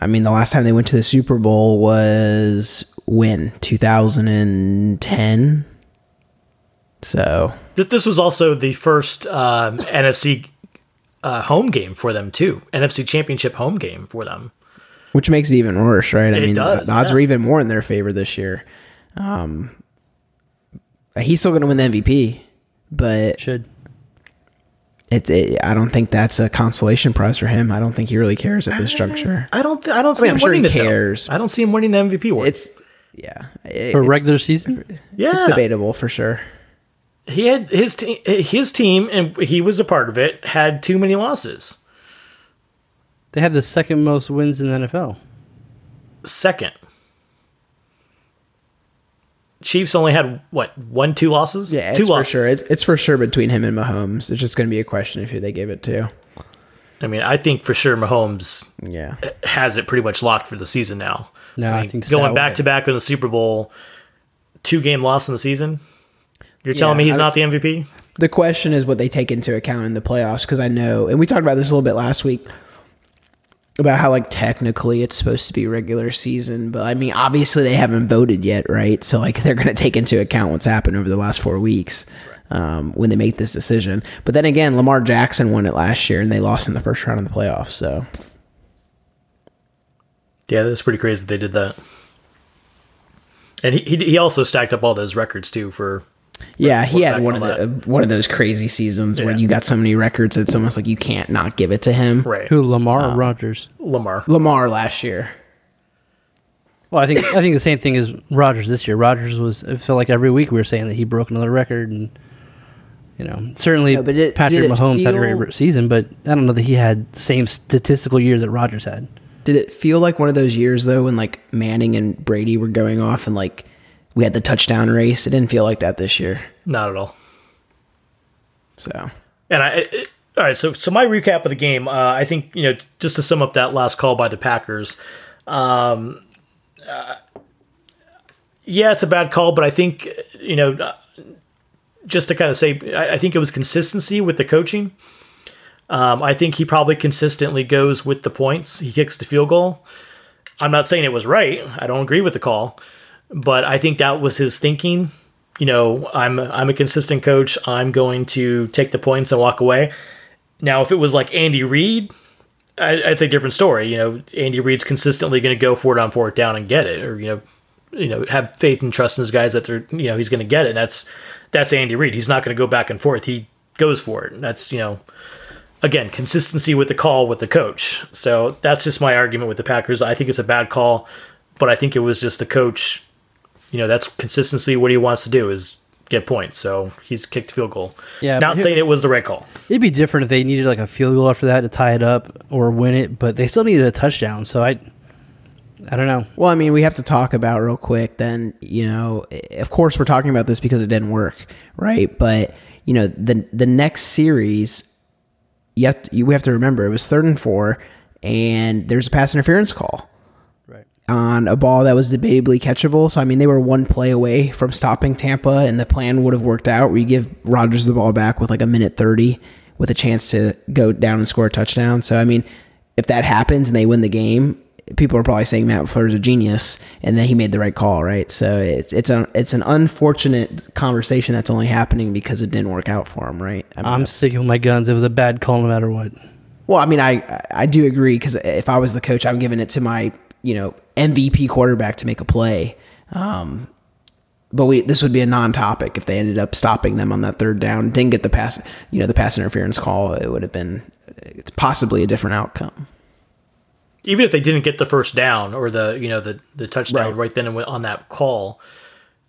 I mean, the last time they went to the Super Bowl was when 2010. So This was also the first um, NFC uh, home game for them too. NFC Championship home game for them. Which makes it even worse, right? I It mean, does, the odds yeah. are even more in their favor this year. Um, he's still going to win the MVP, but Should. it, it, I don't think that's a consolation prize for him. I don't think he really cares at this juncture. I don't. Th- I don't see mean, him I'm sure he winning it, though. cares. I don't see him winning the MVP award. It's yeah, it- For it's, regular season? yeah, it's debatable for sure. he had his team. His team, and he was a part of it. Had too many losses. They had the second most wins in the NFL. Second, Chiefs only had what one, two losses. Yeah, it's two for losses. sure. It's, it's for sure between him and Mahomes. It's just going to be a question of who they give it to. I mean, I think for sure Mahomes Yeah, has it pretty much locked for the season now. No, I mean, think so going back will. to back in the Super Bowl, two game loss in the season. You're telling me he's I- not the MVP? the question is what they take into account in the playoffs because I know, and we talked about this a little bit last week about how like technically it's supposed to be regular season, but I mean obviously they haven't voted yet, right? So like they're going to take into account what's happened over the last four weeks um, when they make this decision. But then again, Lamar Jackson won it last year and they lost in the first round of the playoffs. So Yeah, that's pretty crazy that they did that. And he, he, he also stacked up all those records too for yeah, he had one of on the uh, one of those crazy seasons where you got so many records it's almost like you can't not give it to him. right Who, Lamar or um, Rodgers? Lamar. Lamar last year. Well, I think I think the same thing as Rodgers this year. Rodgers was it felt like every week we were saying that he broke another record, and you know certainly No, but it- Patrick did it Mahomes had a great season, but I don't know that he had the same statistical year that Rodgers had. Did it feel like one of those years though when like Manning and Brady were going off and like we had the touchdown race? It didn't feel like that this year. Not at all. So And I, it, all right. So, so my recap of the game. Uh, I think you know, just to sum up that last call by the Packers. Um, uh, yeah, it's a bad call, but I think you know, uh, just to kind of say, I, I think it was consistency with the coaching. Um, I think he probably consistently goes with the points. He kicks the field goal. I'm not saying it was right. I don't agree with the call, but I think that was his thinking. You know, I'm I'm a consistent coach. I'm going to take the points and walk away. Now, if it was like Andy Reid, I, I'd say different story. You know, Andy Reid's consistently going to go for it on fourth down and get it, or you know, you know, have faith and trust in his guys that they're you know he's going to get it. And that's that's Andy Reid. He's not going to go back and forth. He goes for it. That's you know, again, consistency with the call with the coach. So that's just my argument with the Packers. I think it's a bad call, but I think it was just the coach. You know, that's consistency. What he wants to do is get points. So he's kicked the field goal. Yeah, not saying it was the right call. It'd be different if they needed like a field goal after that to tie it up or win it, but they still needed a touchdown. So I, I don't know. well, I mean, we have to talk about real quick. Then you know, of course, we're talking about this because it didn't work, right? But you know, the the next series, you have to, you, we have to remember it was third and four, and there's a pass interference call. On a ball that was debatably catchable. So I mean, they were one play away from stopping Tampa, and the plan would have worked out. Where you give Rodgers the ball back with like a minute thirty, with a chance to go down and score a touchdown. So I mean, if that happens and they win the game, people are probably saying Matt Fleur's a genius, and then he made the right call, right? So it's it's a it's an unfortunate conversation that's only happening because it didn't work out for him, right? I mean, I'm that's- sticking with my guns. It was a bad call no matter what. well, I mean, I I do agree because if I was the coach, I'm giving it to my you know MVP quarterback to make a play. Um, but we this would be a non-topic if they ended up stopping them on that third down, didn't get the pass, you know, the pass interference call. It would have been it's possibly a different outcome. even if they didn't get the first down or the you know the the touchdown Right. right, then and on that call,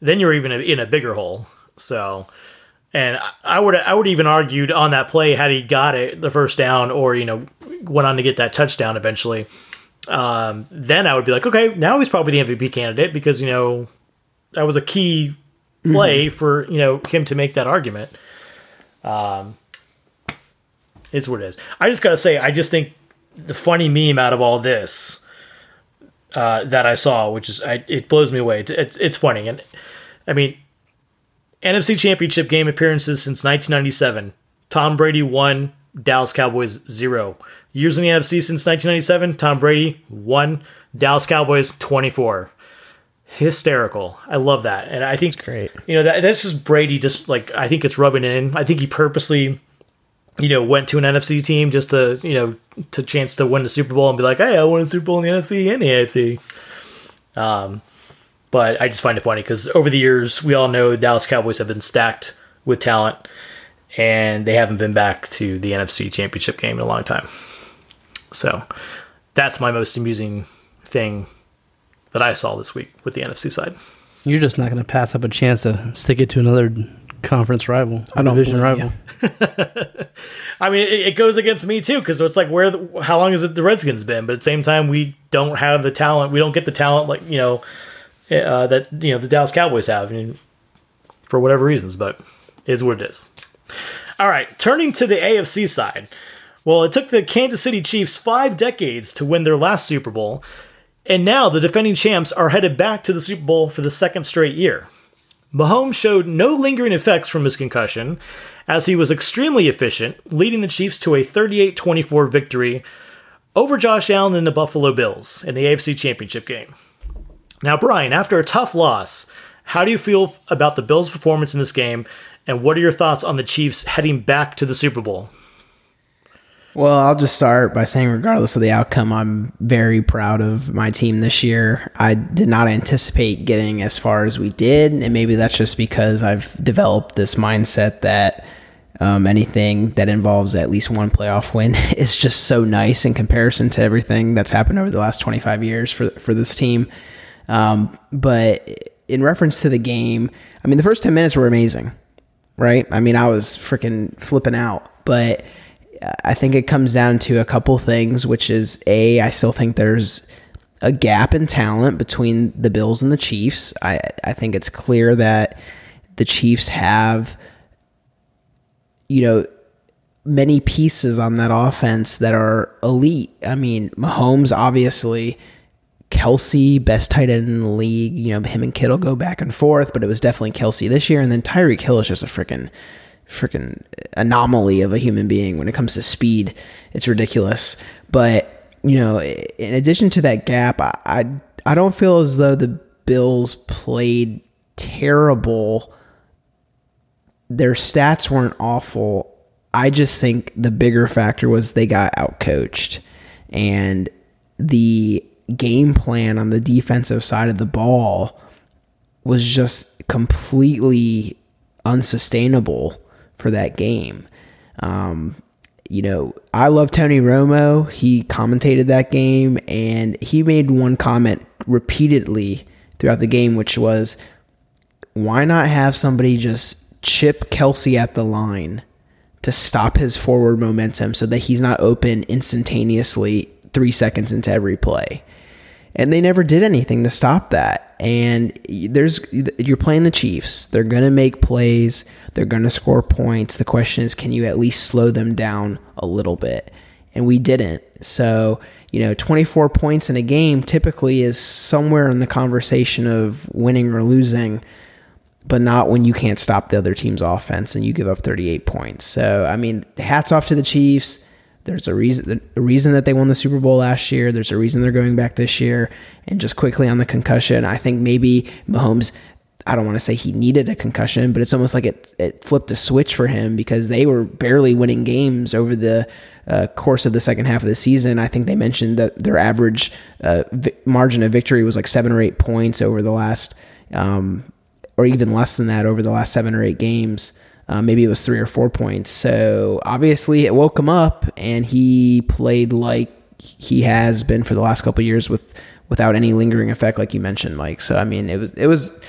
then you're even in a bigger hole. So, and I- I would I would even argued on that play had he got it the first down or you know went on to get that touchdown eventually, um, then I would be like, okay, now he's probably the MVP candidate because you know that was a key play for you know him to make that argument. Um, It's what it is. I just gotta say, I just think the funny meme out of all this uh, that I saw, which is I, it blows me away. It, it, it's funny, and I mean, NFC Championship game appearances since 1997. Tom Brady one, Dallas Cowboys zero. Years in the NFC since 1997. Tom Brady one, Dallas Cowboys 24 hysterical. I love that, and I think great. You know that that's just Brady. Just like I think it's rubbing in. I think he purposely, you know, went to an NFC team just to you know to chance to win the Super Bowl and be like, hey, I won a Super Bowl in the NFC and the AFC. Um, but I just find it funny because over the years we all know Dallas Cowboys have been stacked with talent, and they haven't been back to the NFC Championship game in a long time. So that's my most amusing thing that I saw this week with the NFC side. You're just not going to pass up a chance to stick it to another conference rival, I don't division rival. I mean, it, it goes against me too because it's like where, the, how long has it the Redskins been? But at the same time, we don't have the talent. We don't get the talent like you know uh, that you know the Dallas Cowboys have, I mean, for whatever reasons. But it is what it is. All right, turning to the AFC side. Well, it took the Kansas City Chiefs five decades to win their last Super Bowl, and now the defending champs are headed back to the Super Bowl for the second straight year. Mahomes showed no lingering effects from his concussion, as he was extremely efficient, leading the Chiefs to a 38 24 victory over Josh Allen and the Buffalo Bills in the AFC Championship game. Now, Brian, after a tough loss, how do you feel about the Bills' performance in this game, and what are your thoughts on the Chiefs heading back to the Super Bowl? Well, I'll just start by saying, regardless of the outcome, I'm very proud of my team this year. I did not anticipate getting as far as we did, and maybe that's just because I've developed this mindset that um, anything that involves at least one playoff win is just so nice in comparison to everything that's happened over the last 25 years for for this team. Um, but in reference to the game, I mean, the first 10 minutes were amazing, right? I mean, I was freaking flipping out, but I think it comes down to a couple things, which is a I still think there's a gap in talent between the Bills and the Chiefs. I I think it's clear that the Chiefs have you know many pieces on that offense that are elite. I mean, Mahomes obviously Kelce, best tight end in the league. You know, him and Kittle go back and forth, but it was definitely Kelce this year. And then Tyreek Hill is just a freaking freaking anomaly of a human being when it comes to speed. It's ridiculous. But you know, in addition to that gap, I I, I don't feel as though the Bills played terrible. Their stats weren't awful. I just think the bigger factor was they got outcoached, and the game plan on the defensive side of the ball was just completely unsustainable for that game. Um, you know, I love Tony Romo. He commentated that game and he made one comment repeatedly throughout the game, which was, why not have somebody just chip Kelce at the line to stop his forward momentum so that he's not open instantaneously three seconds into every play? And they never did anything to stop that. And there's you're playing the Chiefs. They're going to make plays. They're going to score points. The question is can you at least slow them down a little bit? And we didn't. So, you know, 24 points in a game typically is somewhere in the conversation of winning or losing, but not when you can't stop the other team's offense and you give up 38 points. So, I mean, hats off to the Chiefs. There's a reason a reason that they won the Super Bowl last year. There's a reason they're going back this year. And just quickly on the concussion, I think maybe Mahomes I don't want to say he needed a concussion, but it's almost like it, it flipped a switch for him because they were barely winning games over the uh, course of the second half of the season. I think they mentioned that their average uh, vi- margin of victory was like seven or eight points over the last, um, or even less than that over the last seven or eight games. Uh, maybe it was three or four points. So obviously it woke him up, and he played like he has been for the last couple years with without any lingering effect, like you mentioned, Mike. So I mean, it was it was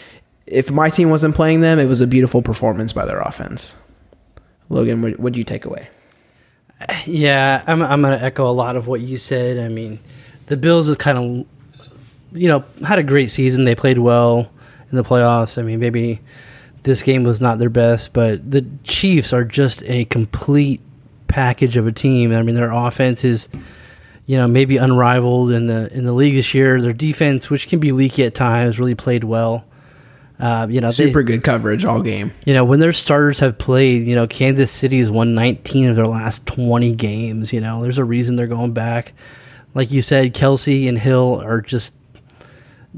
if my team wasn't playing them, it was a beautiful performance by their offense. Logan, what would you take away? Yeah, I'm, I'm to echo a lot of what you said. I mean, the Bills is kind of, you know, had a great season. They played well in the playoffs. I mean, maybe this game was not their best, but the Chiefs are just a complete package of a team. I mean, their offense is, you know, maybe unrivaled in the in the league this year. Their defense, which can be leaky at times, really played well. Uh, you know, they- Super good coverage all game. you know, when their starters have played, you know, Kansas City's won 19 of their last 20 games. You know, there's a reason they're going back. Like you said, Kelce and Hill are just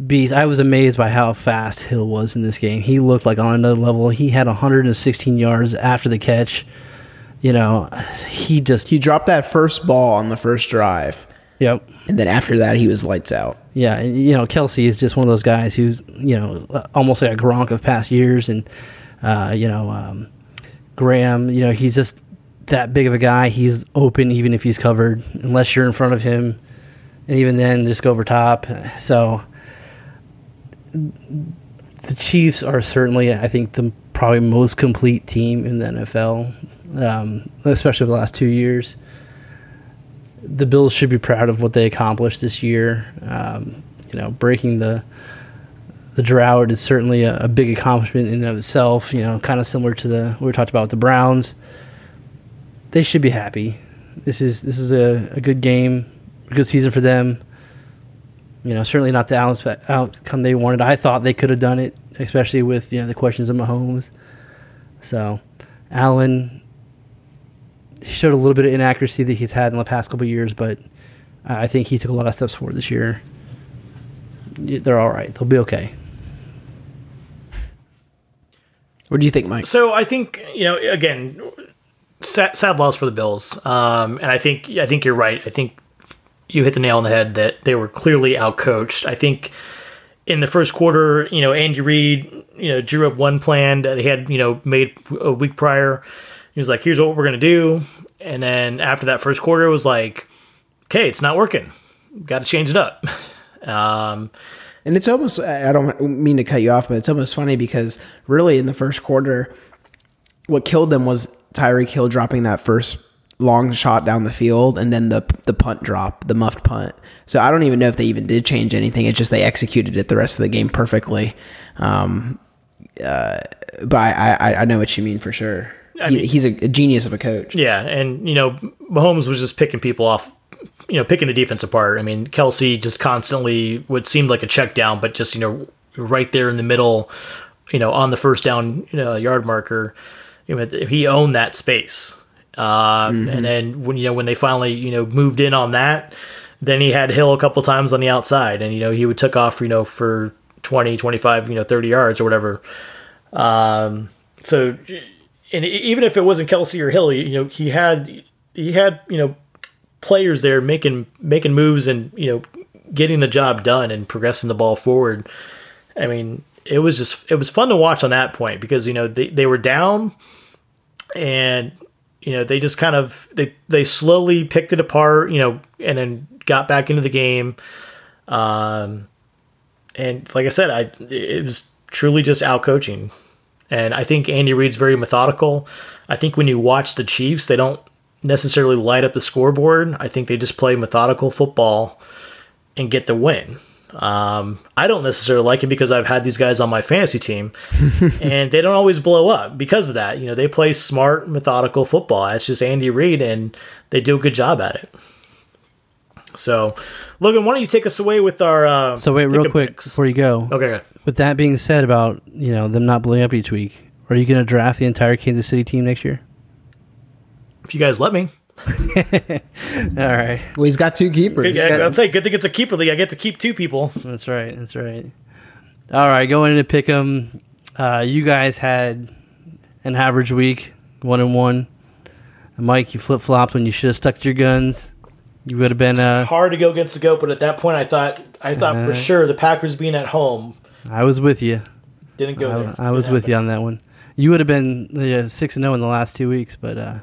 beasts. I was amazed by how fast Hill was in this game. He looked like on another level. He had 116 yards after the catch. You know, he just, He dropped that first ball on the first drive, yep. and then after that, he was lights out. Yeah, and, you know, Kelce is just one of those guys who's, you know, almost like a Gronk of past years. And, uh, you know, um, Graham, you know, he's just that big of a guy. He's open even if he's covered, unless you're in front of him. And even then, just go over top. So the Chiefs are certainly, I think, the probably most complete team in the NFL, um, especially the last two years the Bills should be proud of what they accomplished this year. Um, you know, breaking the the drought is certainly a, a big accomplishment in and of itself. You know, kind of similar to the we talked about with the Browns. They should be happy. This is this is a, a good game, a good season for them. You know, certainly not the outcome they wanted. I thought they could have done it, especially with you know the questions of Mahomes. So, Allen he showed a little bit of inaccuracy that he's had in the past couple of years, but I think he took a lot of steps forward this year. They're all right. They'll be okay. What do you think, Mike? So I think you know again, sad, sad loss for the Bills, um, and I think I think you're right. I think you hit the nail on the head that they were clearly outcoached. I think in the first quarter, you know, Andy Reid, you know, drew up one plan that he had you know made a week prior. He was like, "Here's what we're gonna do," and then after that first quarter, it was like, "Okay, it's not working. Got to change it up." Um, And it's almost, I don't mean to cut you off, but it's almost funny because really in the first quarter, what killed them was Tyreek Hill dropping that first long shot down the field and then the the punt drop, the muffed punt. So I don't even know if they even did change anything. It's just they executed it the rest of the game perfectly. Um, uh, but I, I, I know what you mean for sure. He- mean- he's a, a genius of a coach. Yeah, and you know, Mahomes was just picking people off, you know, picking the defense apart. I mean, Kelce just constantly what seemed like a check down, but just you know, right there in the middle, you know, on the first down you know, yard marker, you know, he owned that space. Um, And then when you know when they finally you know moved in on that, then he had Hill a couple times on the outside, and you know he would took off you know for 20, 25, you know, 30 yards or whatever. Um, so and even if it wasn't Kelce or Hill, you know, he had he had you know players there making making moves and you know getting the job done and progressing the ball forward. I mean, it was just it was fun to watch on that point because you know they, they were down and you know they just kind of they they slowly picked it apart, you know, and then got back into the game. Um, and like I said, I it was truly just out coaching. And I think Andy Reid's very methodical. I think when you watch the Chiefs, they don't necessarily light up the scoreboard. I think they just play methodical football and get the win. Um, I don't necessarily like it because I've had these guys on my fantasy team, and they don't always blow up because of that. You know, they play smart, methodical football. It's just Andy Reid, and they do a good job at it. So, Logan, why don't you take us away with our? Uh, So wait, real quick picks? before you go. Okay. With that being said, about you know them not blowing up each week, are you going to draft the entire Kansas City team next year? if you guys let me. All right, Well, he's got two keepers. Yeah, I'd say good thing it's a keeper league. I get to keep two people. that's right, that's right. All right, going into pick 'em, uh, you guys had an average week, one and one. Mike, you flip flopped when you should have stuck to your guns. You would have been. Uh, Hard to go against the goat, but at that point, I thought I thought for Uh-huh. sure the Packers being at home I was with you. didn't go there. I, I was with you on that one. You would have been uh, six and zero in the last two weeks, but uh,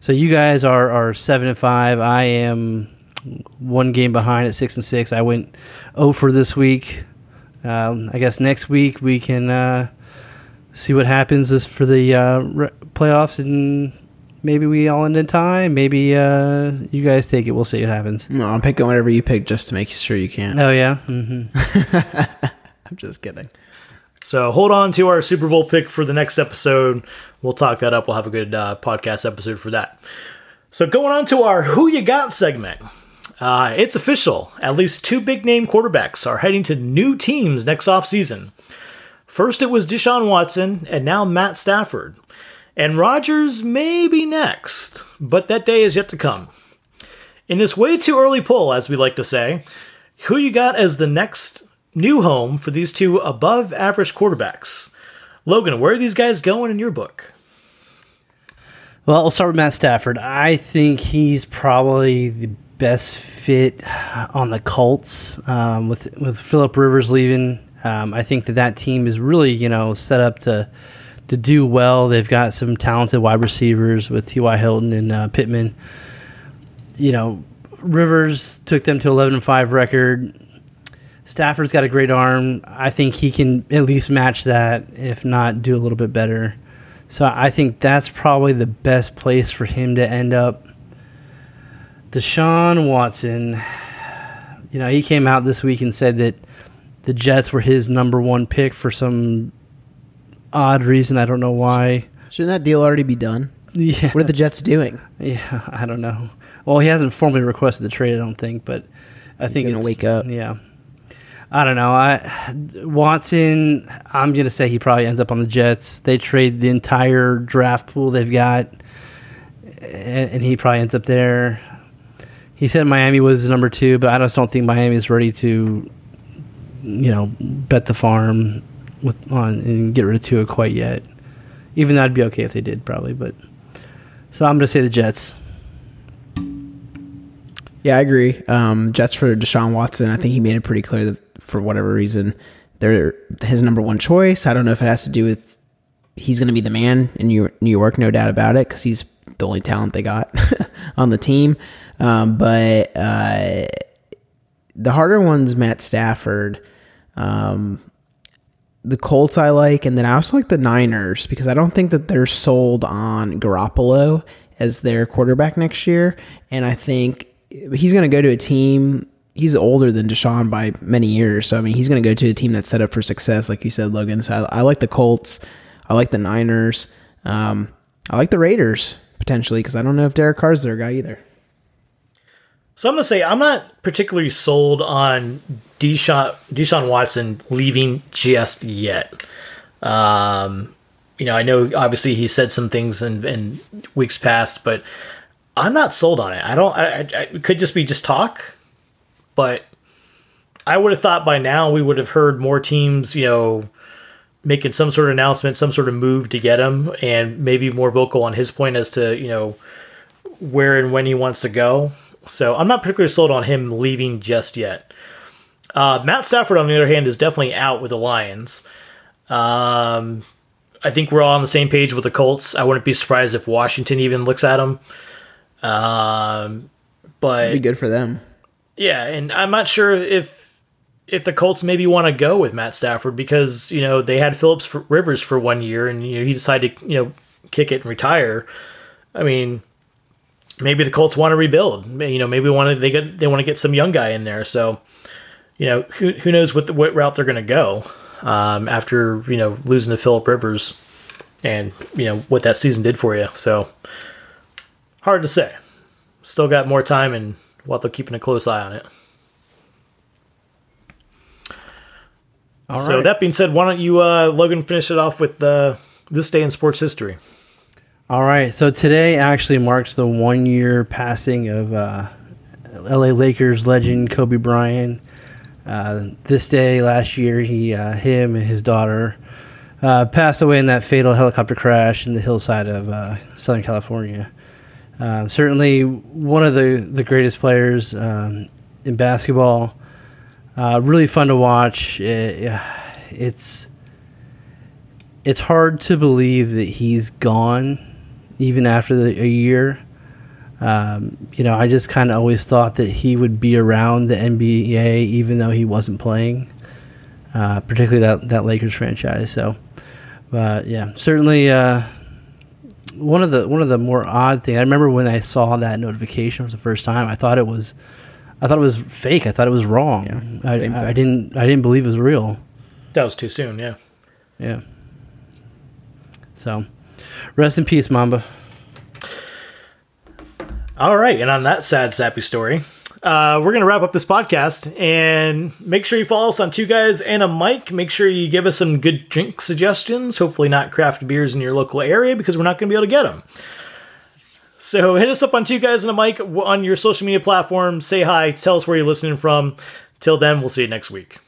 so you guys are are seven and five. I am one game behind at six and six. I went zero for this week. Um, I guess next week we can uh, see what happens for the uh, re- playoffs, and maybe we all end in time. Maybe uh, you guys take it. We'll see what happens. No, I'm picking whatever you pick just to make sure you can. Oh yeah. hmm I'm just kidding. So hold on to our Super Bowl pick for the next episode. We'll talk that up. We'll have a good uh, podcast episode for that. So going on to our Who You Got segment. Uh, it's official. At least two big name quarterbacks are heading to new teams next offseason. First it was Deshaun Watson, and now Matt Stafford. And Rodgers may be next, but that day is yet to come. In this way too early poll, as we like to say, who you got as the next new home for these two above average quarterbacks? Logan, where are these guys going in your book? Well, we'll start with Matt Stafford. I think he's probably the best fit on the Colts um, with with Philip Rivers leaving. Um, I think that that team is really you know set up to to do well. They've got some talented wide receivers with T.Y. Hilton and uh, Pittman. You know, Rivers took them to 11 and 5 record. Stafford's got a great arm. I think he can at least match that, if not do a little bit better. So I think that's probably the best place for him to end up. Deshaun Watson, you know, he came out this week and said that the Jets were his number one pick for some odd reason. I don't know why. Shouldn't that deal already be done? Yeah. What are the Jets doing? Yeah, I don't know. Well, he hasn't formally requested the trade, I don't think, but I think gonna it's wake up. Yeah. I don't know. I Watson. I'm gonna say he probably ends up on the Jets. They trade the entire draft pool they've got, and, and he probably ends up there. He said Miami was number two, but I just don't think Miami is ready to, you know, bet the farm with on and get rid of Tua quite yet. Even though I'd be okay if they did, probably. But so I'm gonna say the Jets. Yeah, I agree. Um, Jets for Deshaun Watson. I think he made it pretty clear that for whatever reason they're his number one choice. I don't know if it has to do with he's going to be the man in New York, no doubt about it, because he's the only talent they got on the team. Um, but uh, the harder one's Matt Stafford. Um, the Colts I like, and then I also like the Niners because I don't think that they're sold on Garoppolo as their quarterback next year, and I think he's going to go to a team. He's older than Deshaun by many years, so I mean he's going to go to a team that's set up for success, like you said, Logan. So I, I like the Colts, I like the Niners, um, I like the Raiders potentially because I don't know if Derek Carr's their guy either. So I'm gonna say I'm not particularly sold on Deshaun Deshaun Watson leaving just yet. Um, you know, I know obviously he said some things in, in weeks past, but I'm not sold on it. I don't. I, I, it could just be just talk, but I would have thought by now we would have heard more teams, you know, making some sort of announcement, some sort of move to get him, and maybe more vocal on his point as to you know where and when he wants to go. So I'm not particularly sold on him leaving just yet. Uh, Matt Stafford, on the other hand, is definitely out with the Lions. Um, I think we're all on the same page with the Colts. I wouldn't be surprised if Washington even looks at him. Um, but Be good for them. Yeah, and I'm not sure if if the Colts maybe want to go with Matt Stafford because you know they had Phillips for Rivers for one year and you know he decided to you know kick it and retire. I mean, maybe the Colts want to rebuild. You know, maybe want to they get they want to get some young guy in there. So, you know, who who knows what the, what route they're going to go um, after you know losing to Philip Rivers and you know what that season did for you. So, hard to say. Still got more time and while they're keeping a close eye on it. All so right. that being said, why don't you, uh, Logan, finish it off with uh, this day in sports history? All right. So today actually marks the one year passing of uh, LA Lakers legend Kobe Bryant. Uh, this day last year, he, uh, him and his daughter uh, passed away in that fatal helicopter crash in the hillside of uh, Southern California. Uh, certainly one of the, the greatest players um, in basketball. Uh, really fun to watch. It, it's it's hard to believe that he's gone even after the, a year. Um, you know, I just kind of always thought that he would be around the NBA even though he wasn't playing, uh, particularly that, that Lakers franchise. So, but yeah, certainly uh, one of the one of the more odd things. I remember when I saw that notification for the first time, I thought it was, I thought it was fake. I thought it was wrong. I, I, I didn't I didn't believe it was real. That was too soon, yeah. Yeah. So, rest in peace, Mamba. All right, and on that sad, sappy story, uh, we're gonna wrap up this podcast and make sure you follow us on Two Guys and a Mic. Make sure you give us some good drink suggestions. Hopefully, not craft beers in your local area because we're not gonna be able to get them. So hit us up on Two Guys and a Mic on your social media platform. Say hi. Tell us where you're listening from. Till then, we'll see you next week.